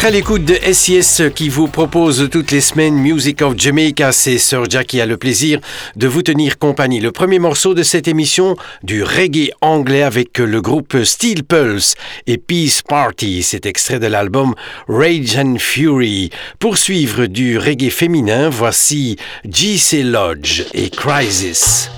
D'être à l'écoute de SIS qui vous propose toutes les semaines Music of Jamaica. C'est Sir Jack qui a le plaisir de vous tenir compagnie. Le premier morceau de cette émission, du reggae anglais avec le groupe Steel Pulse et Peace Party. C'est extrait de l'album Rage and Fury. Pour suivre du reggae féminin, voici G.C. Lodge et Crisis.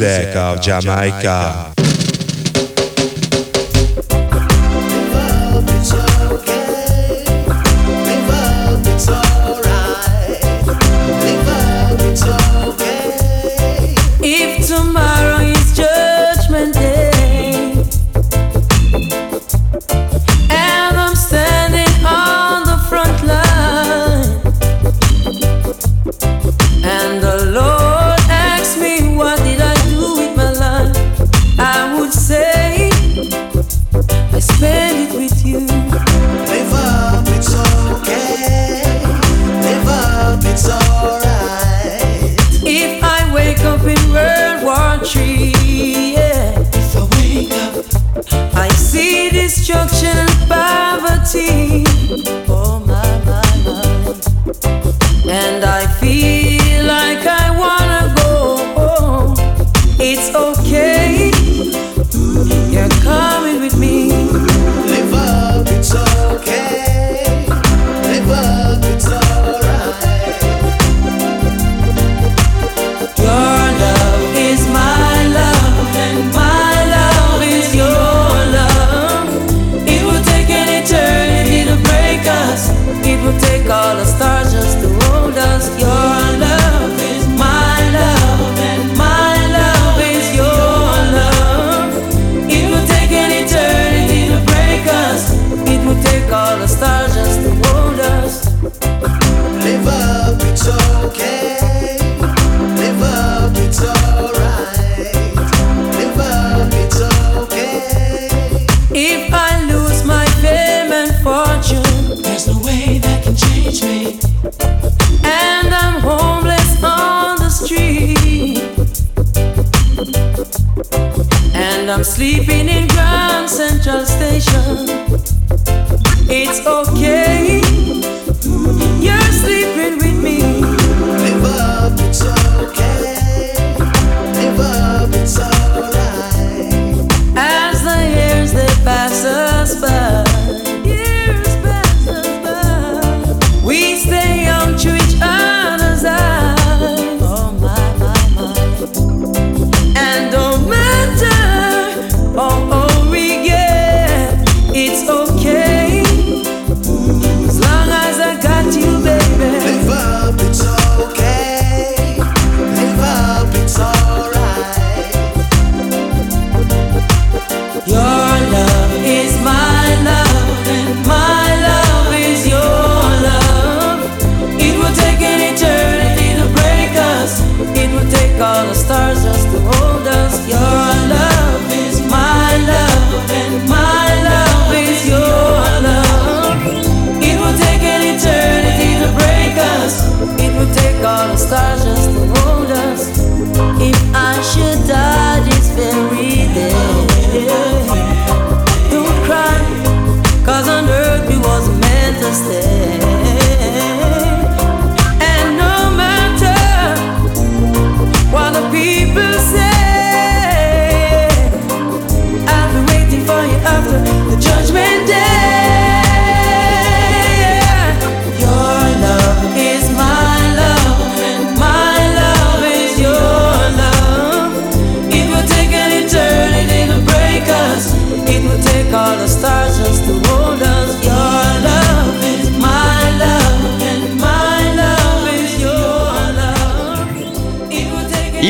Music of Jamaica. Well, I'm sleeping in Grand Central Station. It's okay. You're sleeping with me.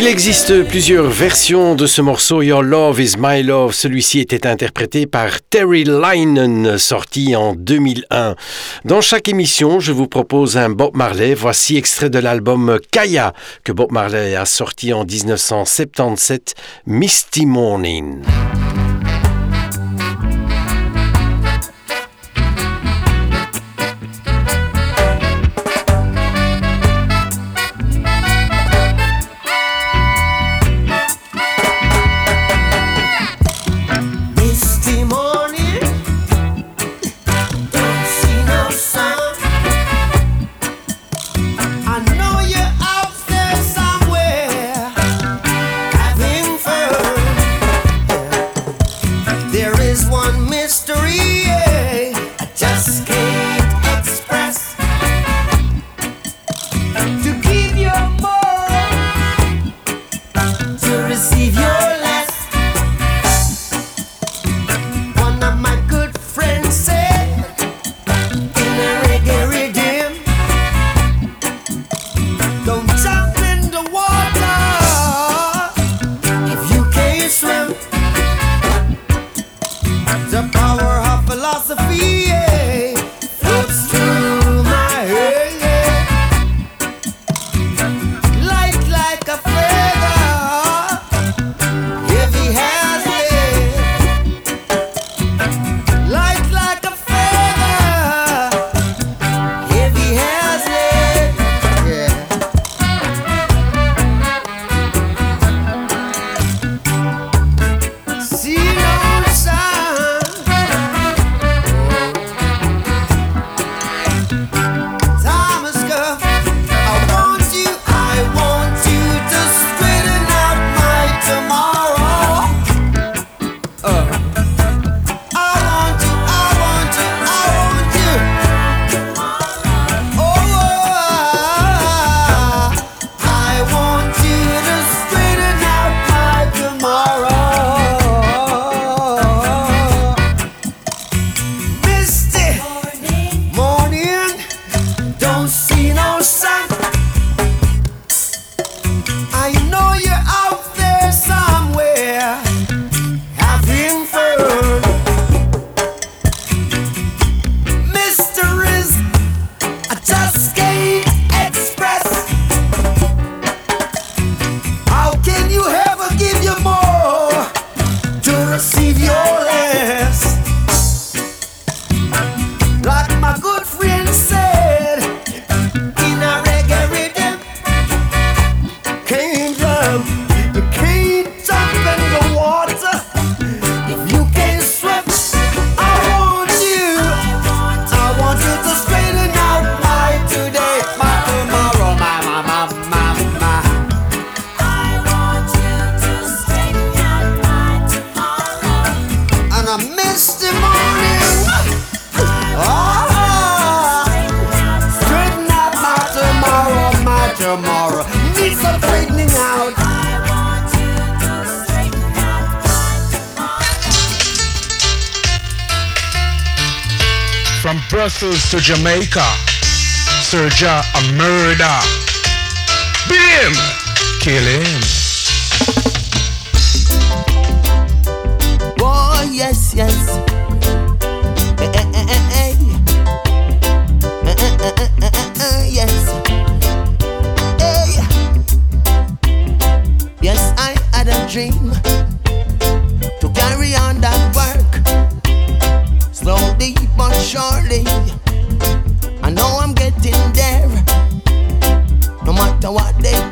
Existe plusieurs versions de ce morceau Your Love is My Love. Celui-ci était interprété par Terry Linen, sorti en 2001. Dans chaque émission, je vous propose un Bob Marley. Voici extrait de l'album Kaya que Bob Marley a sorti en 1977, Misty Morning. Brussels to Jamaica. Serja a murder. Beat him. Kill him. Oh, yes, yes. Eh, eh, eh, dream to carry on that work. Slowly but surely, matter what they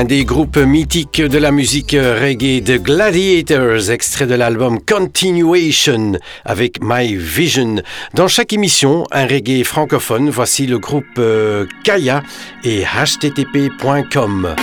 Un des groupes mythiques de la musique reggae The Gladiators, extrait de l'album Continuation avec My Vision. Dans chaque émission, un reggae francophone, voici le groupe euh, Kaya et http.com.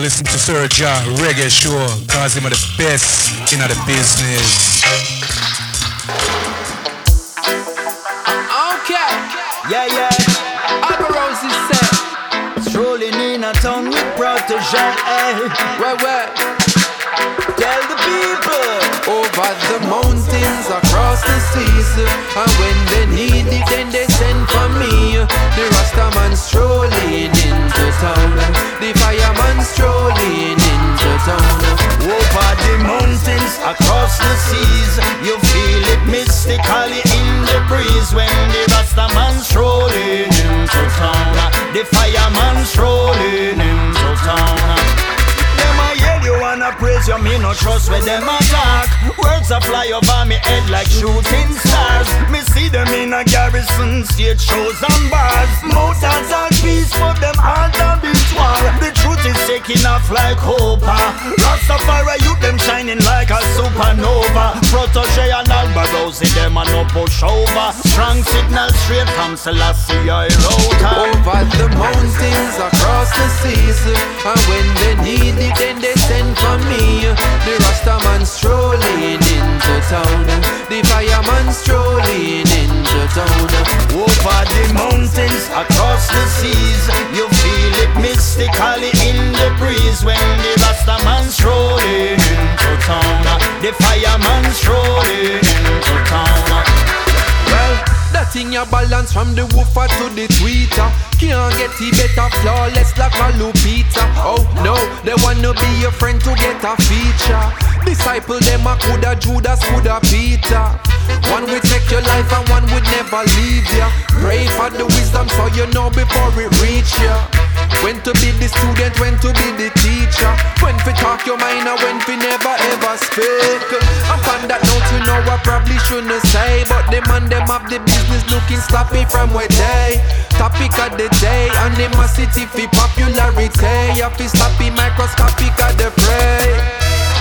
listen to Sir Ja Reggae Show cause him are the best in the business. Okay. Yeah, yeah. Alborosie said, Strolling in a town with Protoje. Eh? where, where? Tell the people. Over the mountains, across the seas. And when they need it, then they send for me. The Rastaman strolling into town. The fireman strolling into town. Over the mountains, across the seas, you feel it mystically in the breeze when the Rasta man strolling into town. The fireman strolling into town. You wanna praise you, me no trust when them attack. Words a fly over me head like shooting stars. Me see them in a garrison, stage shows and bars. Mountains are peace, but them heart a beat war. The is shaking off like hope. Rastafari, you them shining like a supernova. Protoje and Alborosie, them a no push over. Strong signal straight from Selassie, I wrote. Over the mountains, across the seas. And when they need it, then they send for me. The Rastaman strolling into town. The fireman strolling into town. Over the mountains, across the seas, you feel it mystically in the breeze when the Rasta man strolling into town. The fireman strolling into town. Well, that thing you balance from the woofer to the tweeter. Can't get it better, flawless like a Lupita. Oh no, they wanna be your friend to get a feature. Disciple them a coulda Judas, coulda Peter. One will take your life and one would never leave ya. Pray for the wisdom so you know before it reach ya. When to be the student, when to be the teacher. When to talk your mind and when to never ever speak. Upon that note, you know I probably shouldn't say, but the man them have the business looking sloppy from where they. Topic of the day, animosity for popularity. You fi sloppy microscopic of the fray.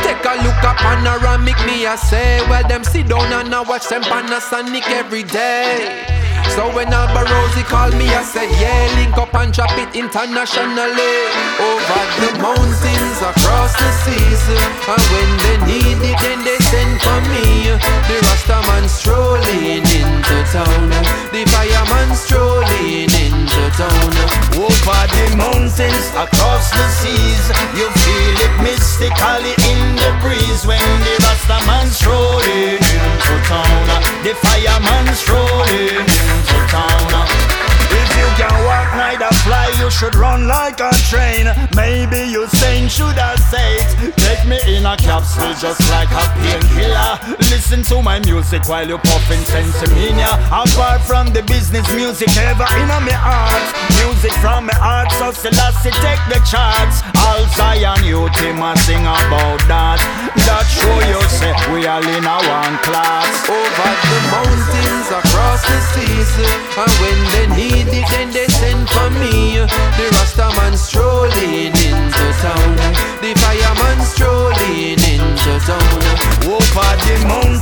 Take a look at panoramic, me I say. Well, them sit down and I watch them Panasonic every day. So when Alborosie call me, I said, yeah, link up and drop it internationally. Over the mountains, across the seas. And when they need it, then they send for me. The Rastaman strolling into town. The fireman strolling into town. Over the mountains, across the seas, you feel it mystically in the breeze when the Rastaman strolling into town. The fireman strolling into town. If you can walk, neither fly, you should run like a train. Maybe you saying should I say it? Take me in a capsule just like a painkiller. Listen to my music while you puffing sensimania. Apart from the business music ever in my heart. Music from my heart, so Selassie take the charts. All Zion you team a sing about that. That show you say we all in a one class. Over the mountains, across the seas, and when they need need it, then they send for me. The Rastaman strolling into town. The fireman strolling into town. Over the mountains,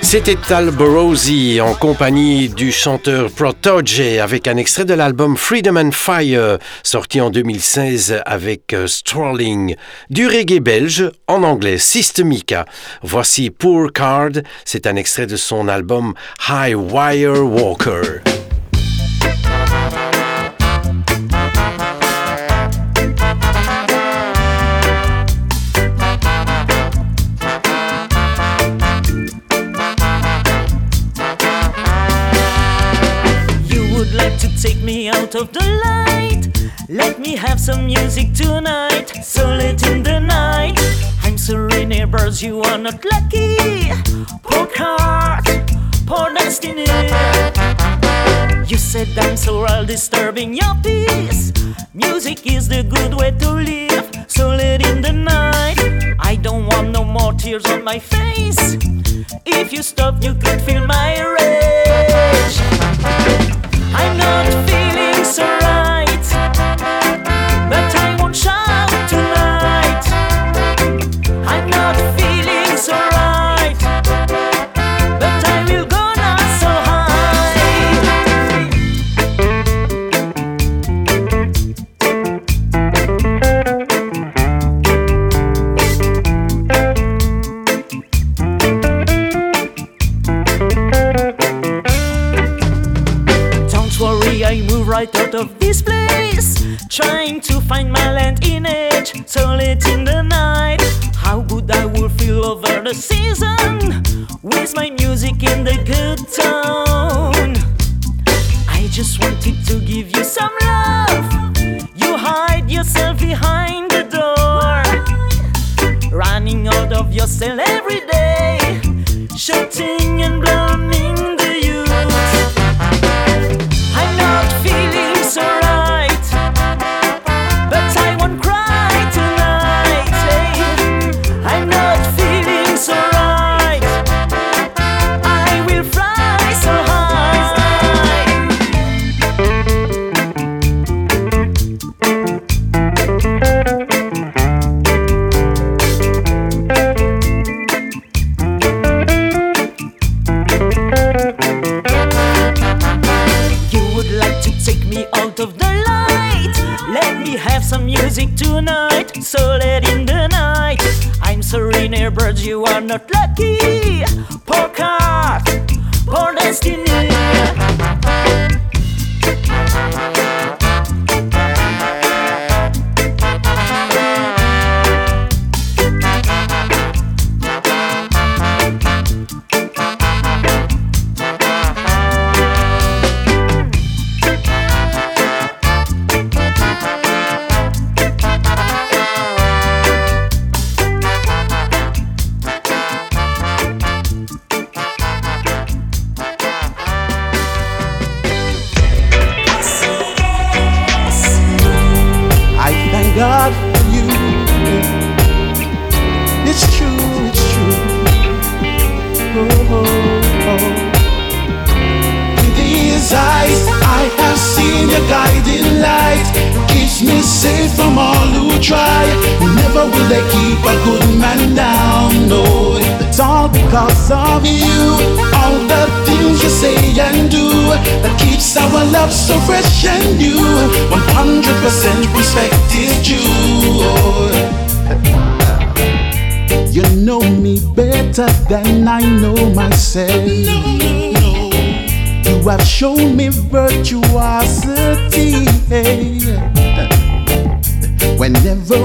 C'était Tal Borosi en compagnie du chanteur Protoge avec un extrait de l'album Freedom and Fire sorti en 2016 avec euh, Strolling. Du reggae belge en anglais Systemica. Voici Poor Card, c'est un extrait de son album High Wire Walker. Out of the light. Let me have some music tonight, so late in the night. I'm sorry, neighbors, you are not lucky. Poor heart, poor destiny. You said I'm so all disturbing your peace. Music is the good way to live, so late in the night. I don't want no more tears on my face. If you stop, you could feel my rage. I'm not feeling so right,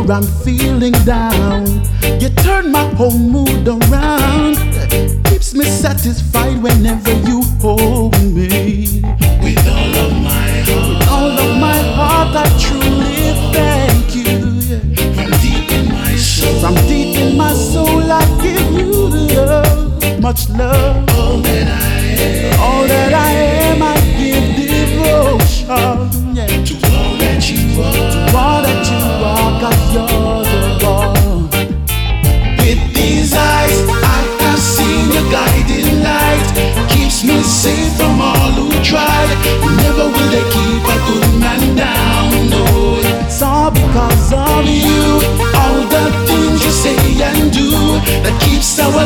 I'm feeling down, you turn my whole mood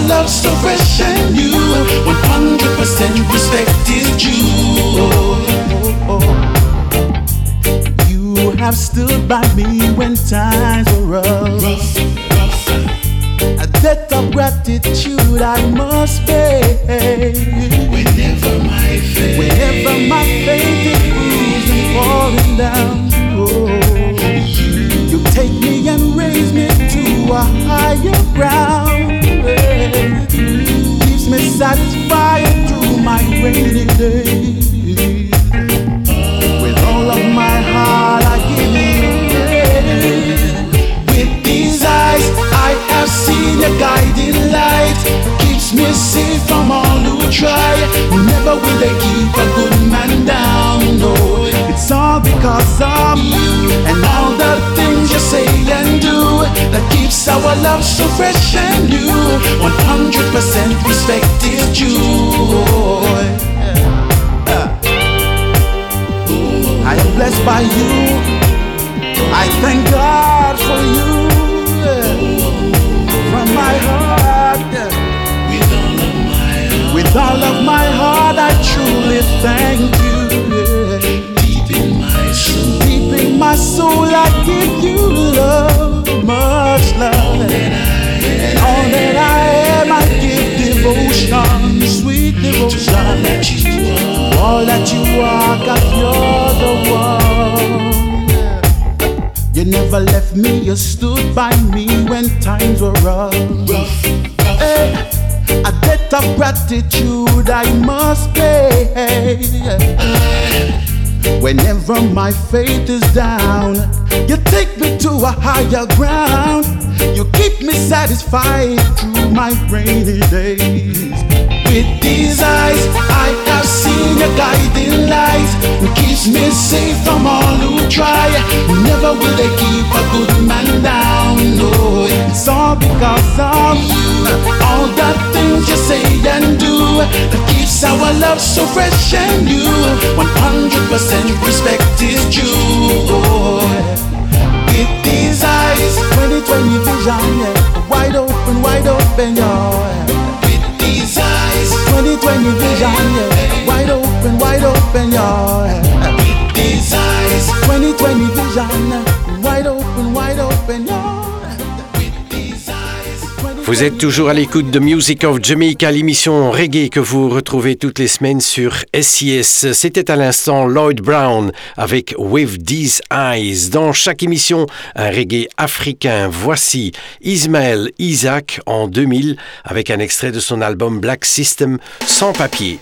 love so fresh and new. 100% respect is due. You have stood by me when times were rough. A debt of gratitude I must pay. Whenever my faith, whenever my faith is bruised and falling down, oh, you take me and raise me to a higher ground. Keeps me satisfied through my rainy days. With all of my heart, I give you praise. With these eyes, I have seen your guiding light. Keeps me safe from all who try. Never will they keep a good man down. No, it's all because of you and all the say and do that keeps our love so fresh and new. 100% respect is due. I am blessed by you. I thank God for you. From my heart. With all of my heart. With all of my heart, I truly thank you. In my soul. I give you love. Much love. And all that I am, I give devotion. Sweet devotion. All that you are, God, you're the one. You never left me, you stood by me when times were rough. Hey, a debt of gratitude I must pay. Whenever my faith is down, you take me to a higher ground. You keep me satisfied through my rainy days. With these eyes, I have seen your guiding light. It keeps me safe from all who try. Never will they keep a good man down. No, it's all because of you. All the things you say and do that keeps our love so fresh and new. 100% respect is due. With these eyes, 2020 vision, yeah. wide open, wide open, yeah. With these eyes, 2020 vision, yeah. wide open, wide open, yeah. With these eyes, 2020 vision, yeah. wide open, wide open, yeah. Vous êtes toujours à l'écoute de Music of Jamaica, l'émission reggae que vous retrouvez toutes les semaines sur SIS. C'était à l'instant Lloyd Brown avec With These Eyes. Dans chaque émission, un reggae africain. Voici Ismaël Isaac en 2000 avec un extrait de son album Black System sans papier.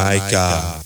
My God.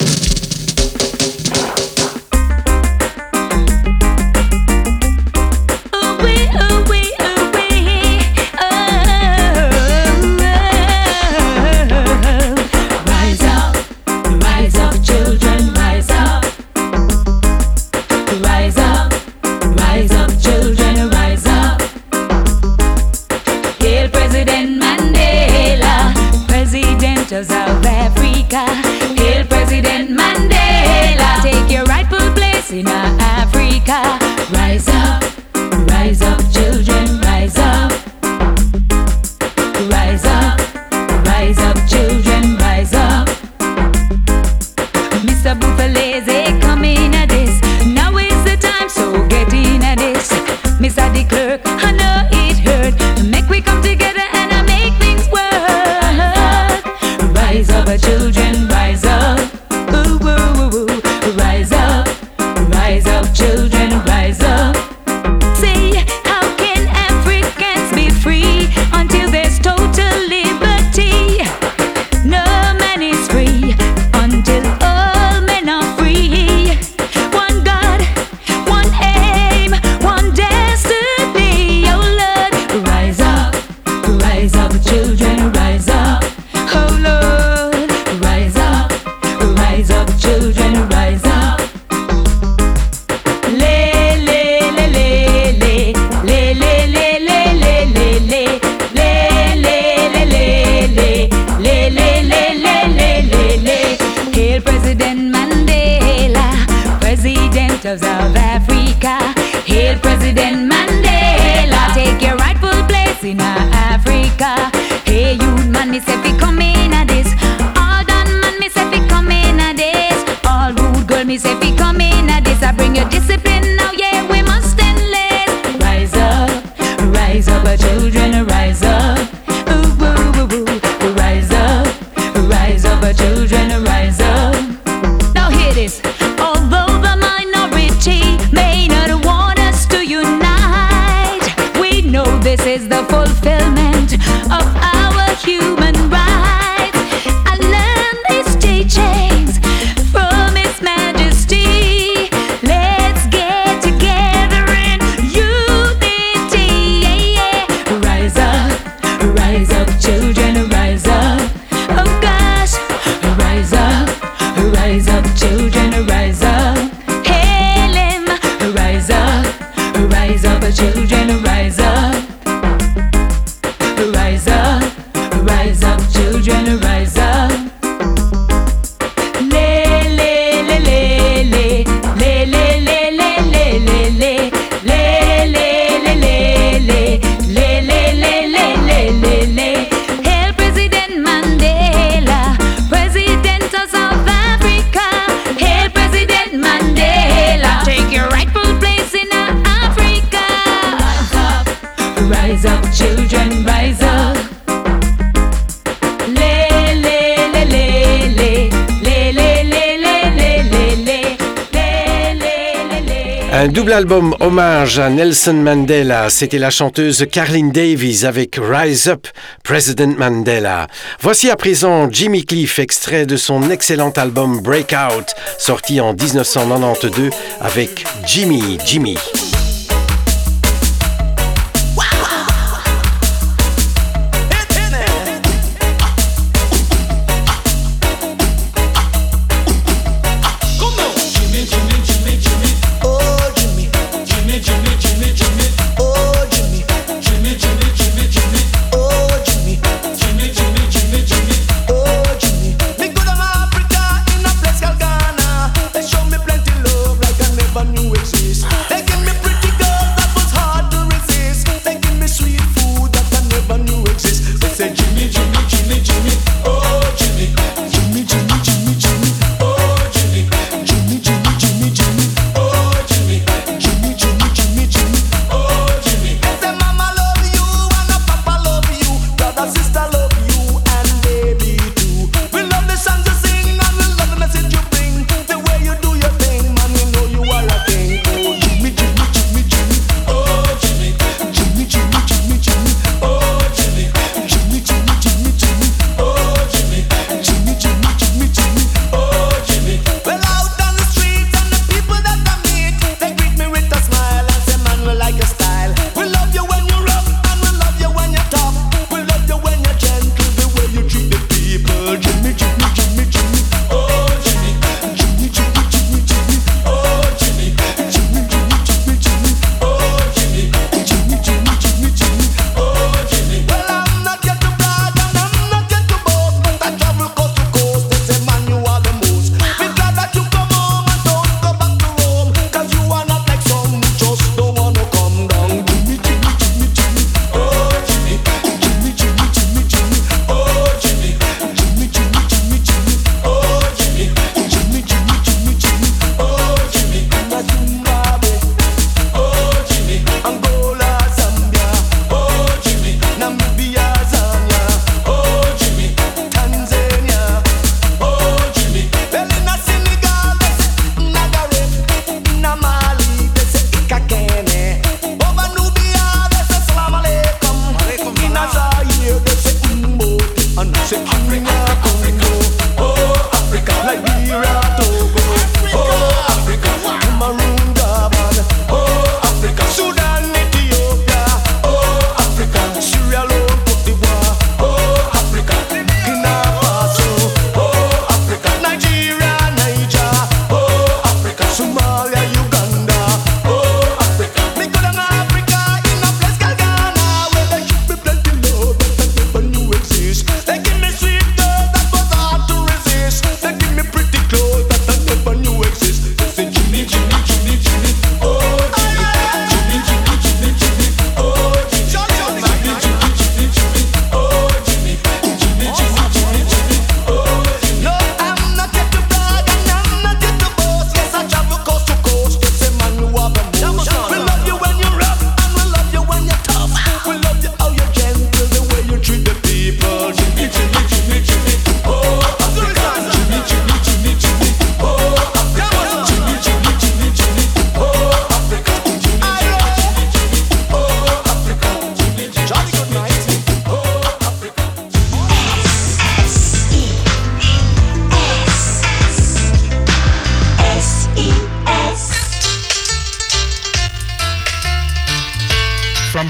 Hommage à Nelson Mandela. C'était la chanteuse Carlin Davies avec Rise Up, President Mandela. Voici à présent Jimmy Cliff, extrait de son excellent album Breakout, sorti en 1992 avec Jimmy Jimmy.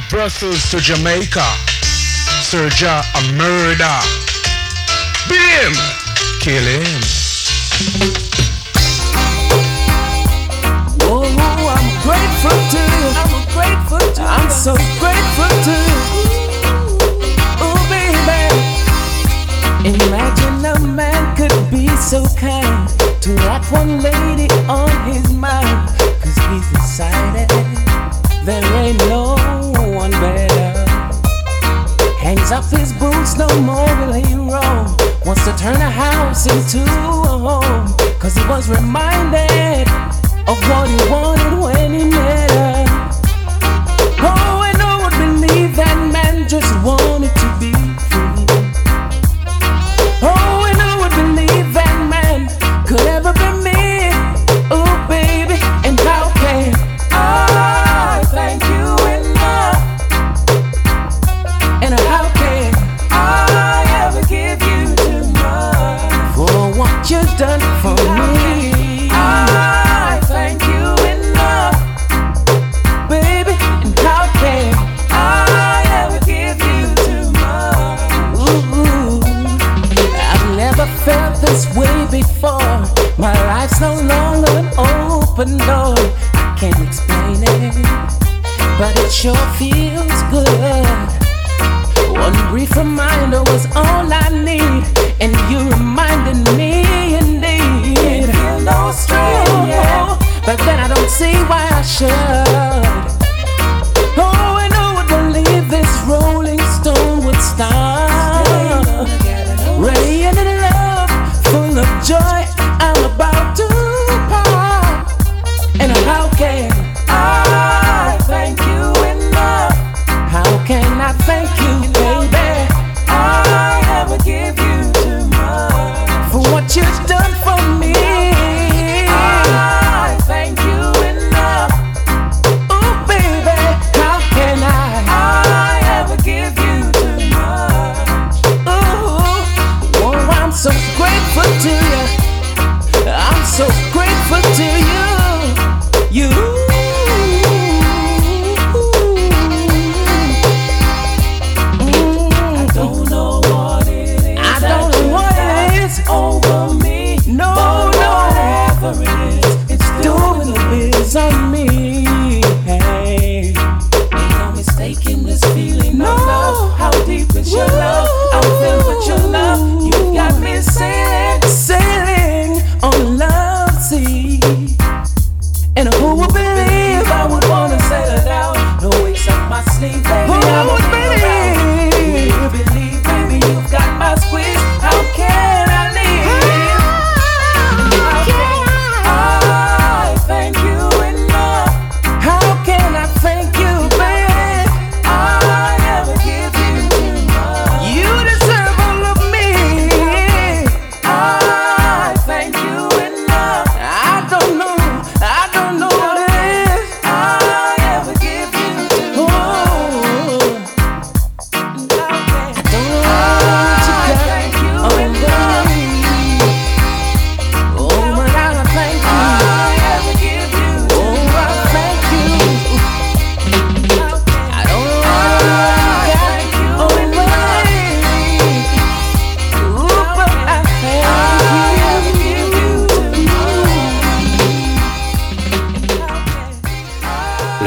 Brussels to Jamaica. Serja a murder. Beat him. Kill him. Oh, I'm grateful to you. I'm grateful to you. I'm so grateful to you. Oh, baby. Imagine a man could be so kind to that one lady on his mind. Cause he's decided there ain't no. Hangs up his boots, no more will he roam. Wants to turn a house into a home. Cause he was reminded of what he wanted when he met her. Oh, and no one believe that man just wanted to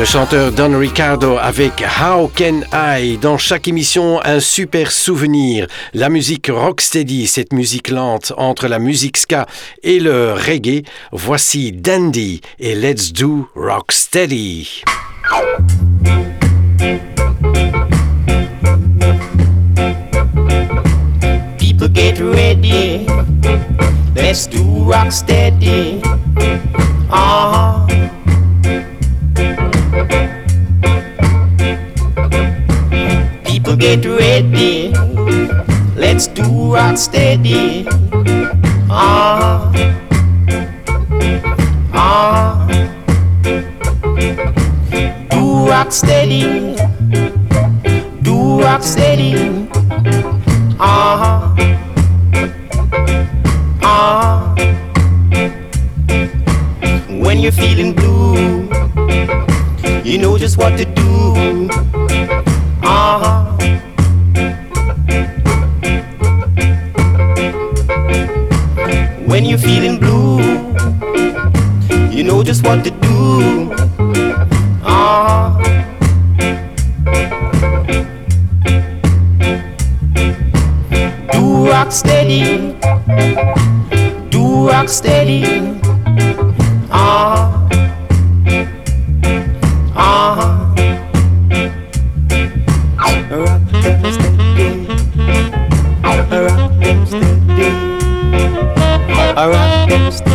chanteur Don Ricardo avec How Can I? Dans chaque émission, un super souvenir. La musique rocksteady, cette musique lente entre la musique ska et le reggae. Voici Dandy et Let's Do Rocksteady. People get ready. Let's do rocksteady. Uh. get ready. Let's do rock steady. Ah, ah. Do rock steady. Do rock steady. Ah, ah. When you're feeling blue, you know just what to do. Ah. when you're feeling blue. You know just what to do. Uh-huh. Do rock steady. Do rock steady. Uh-huh. Alright.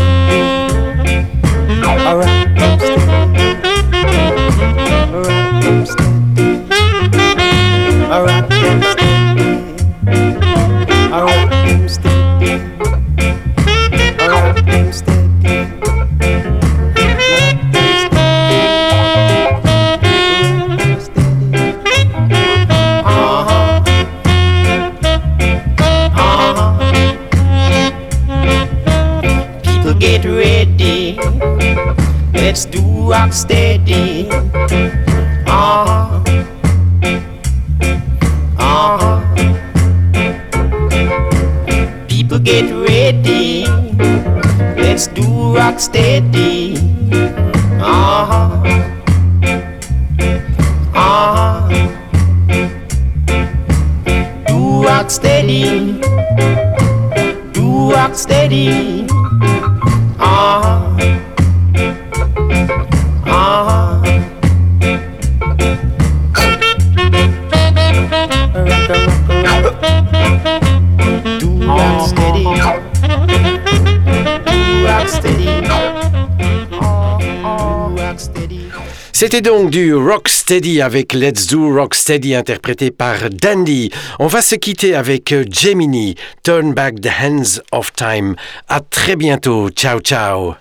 C'était donc du Rocksteady avec Let's Do Rocksteady interprété par Dandy. On va se quitter avec Gemini, Turn Back the Hands of Time. À très bientôt. Ciao, ciao.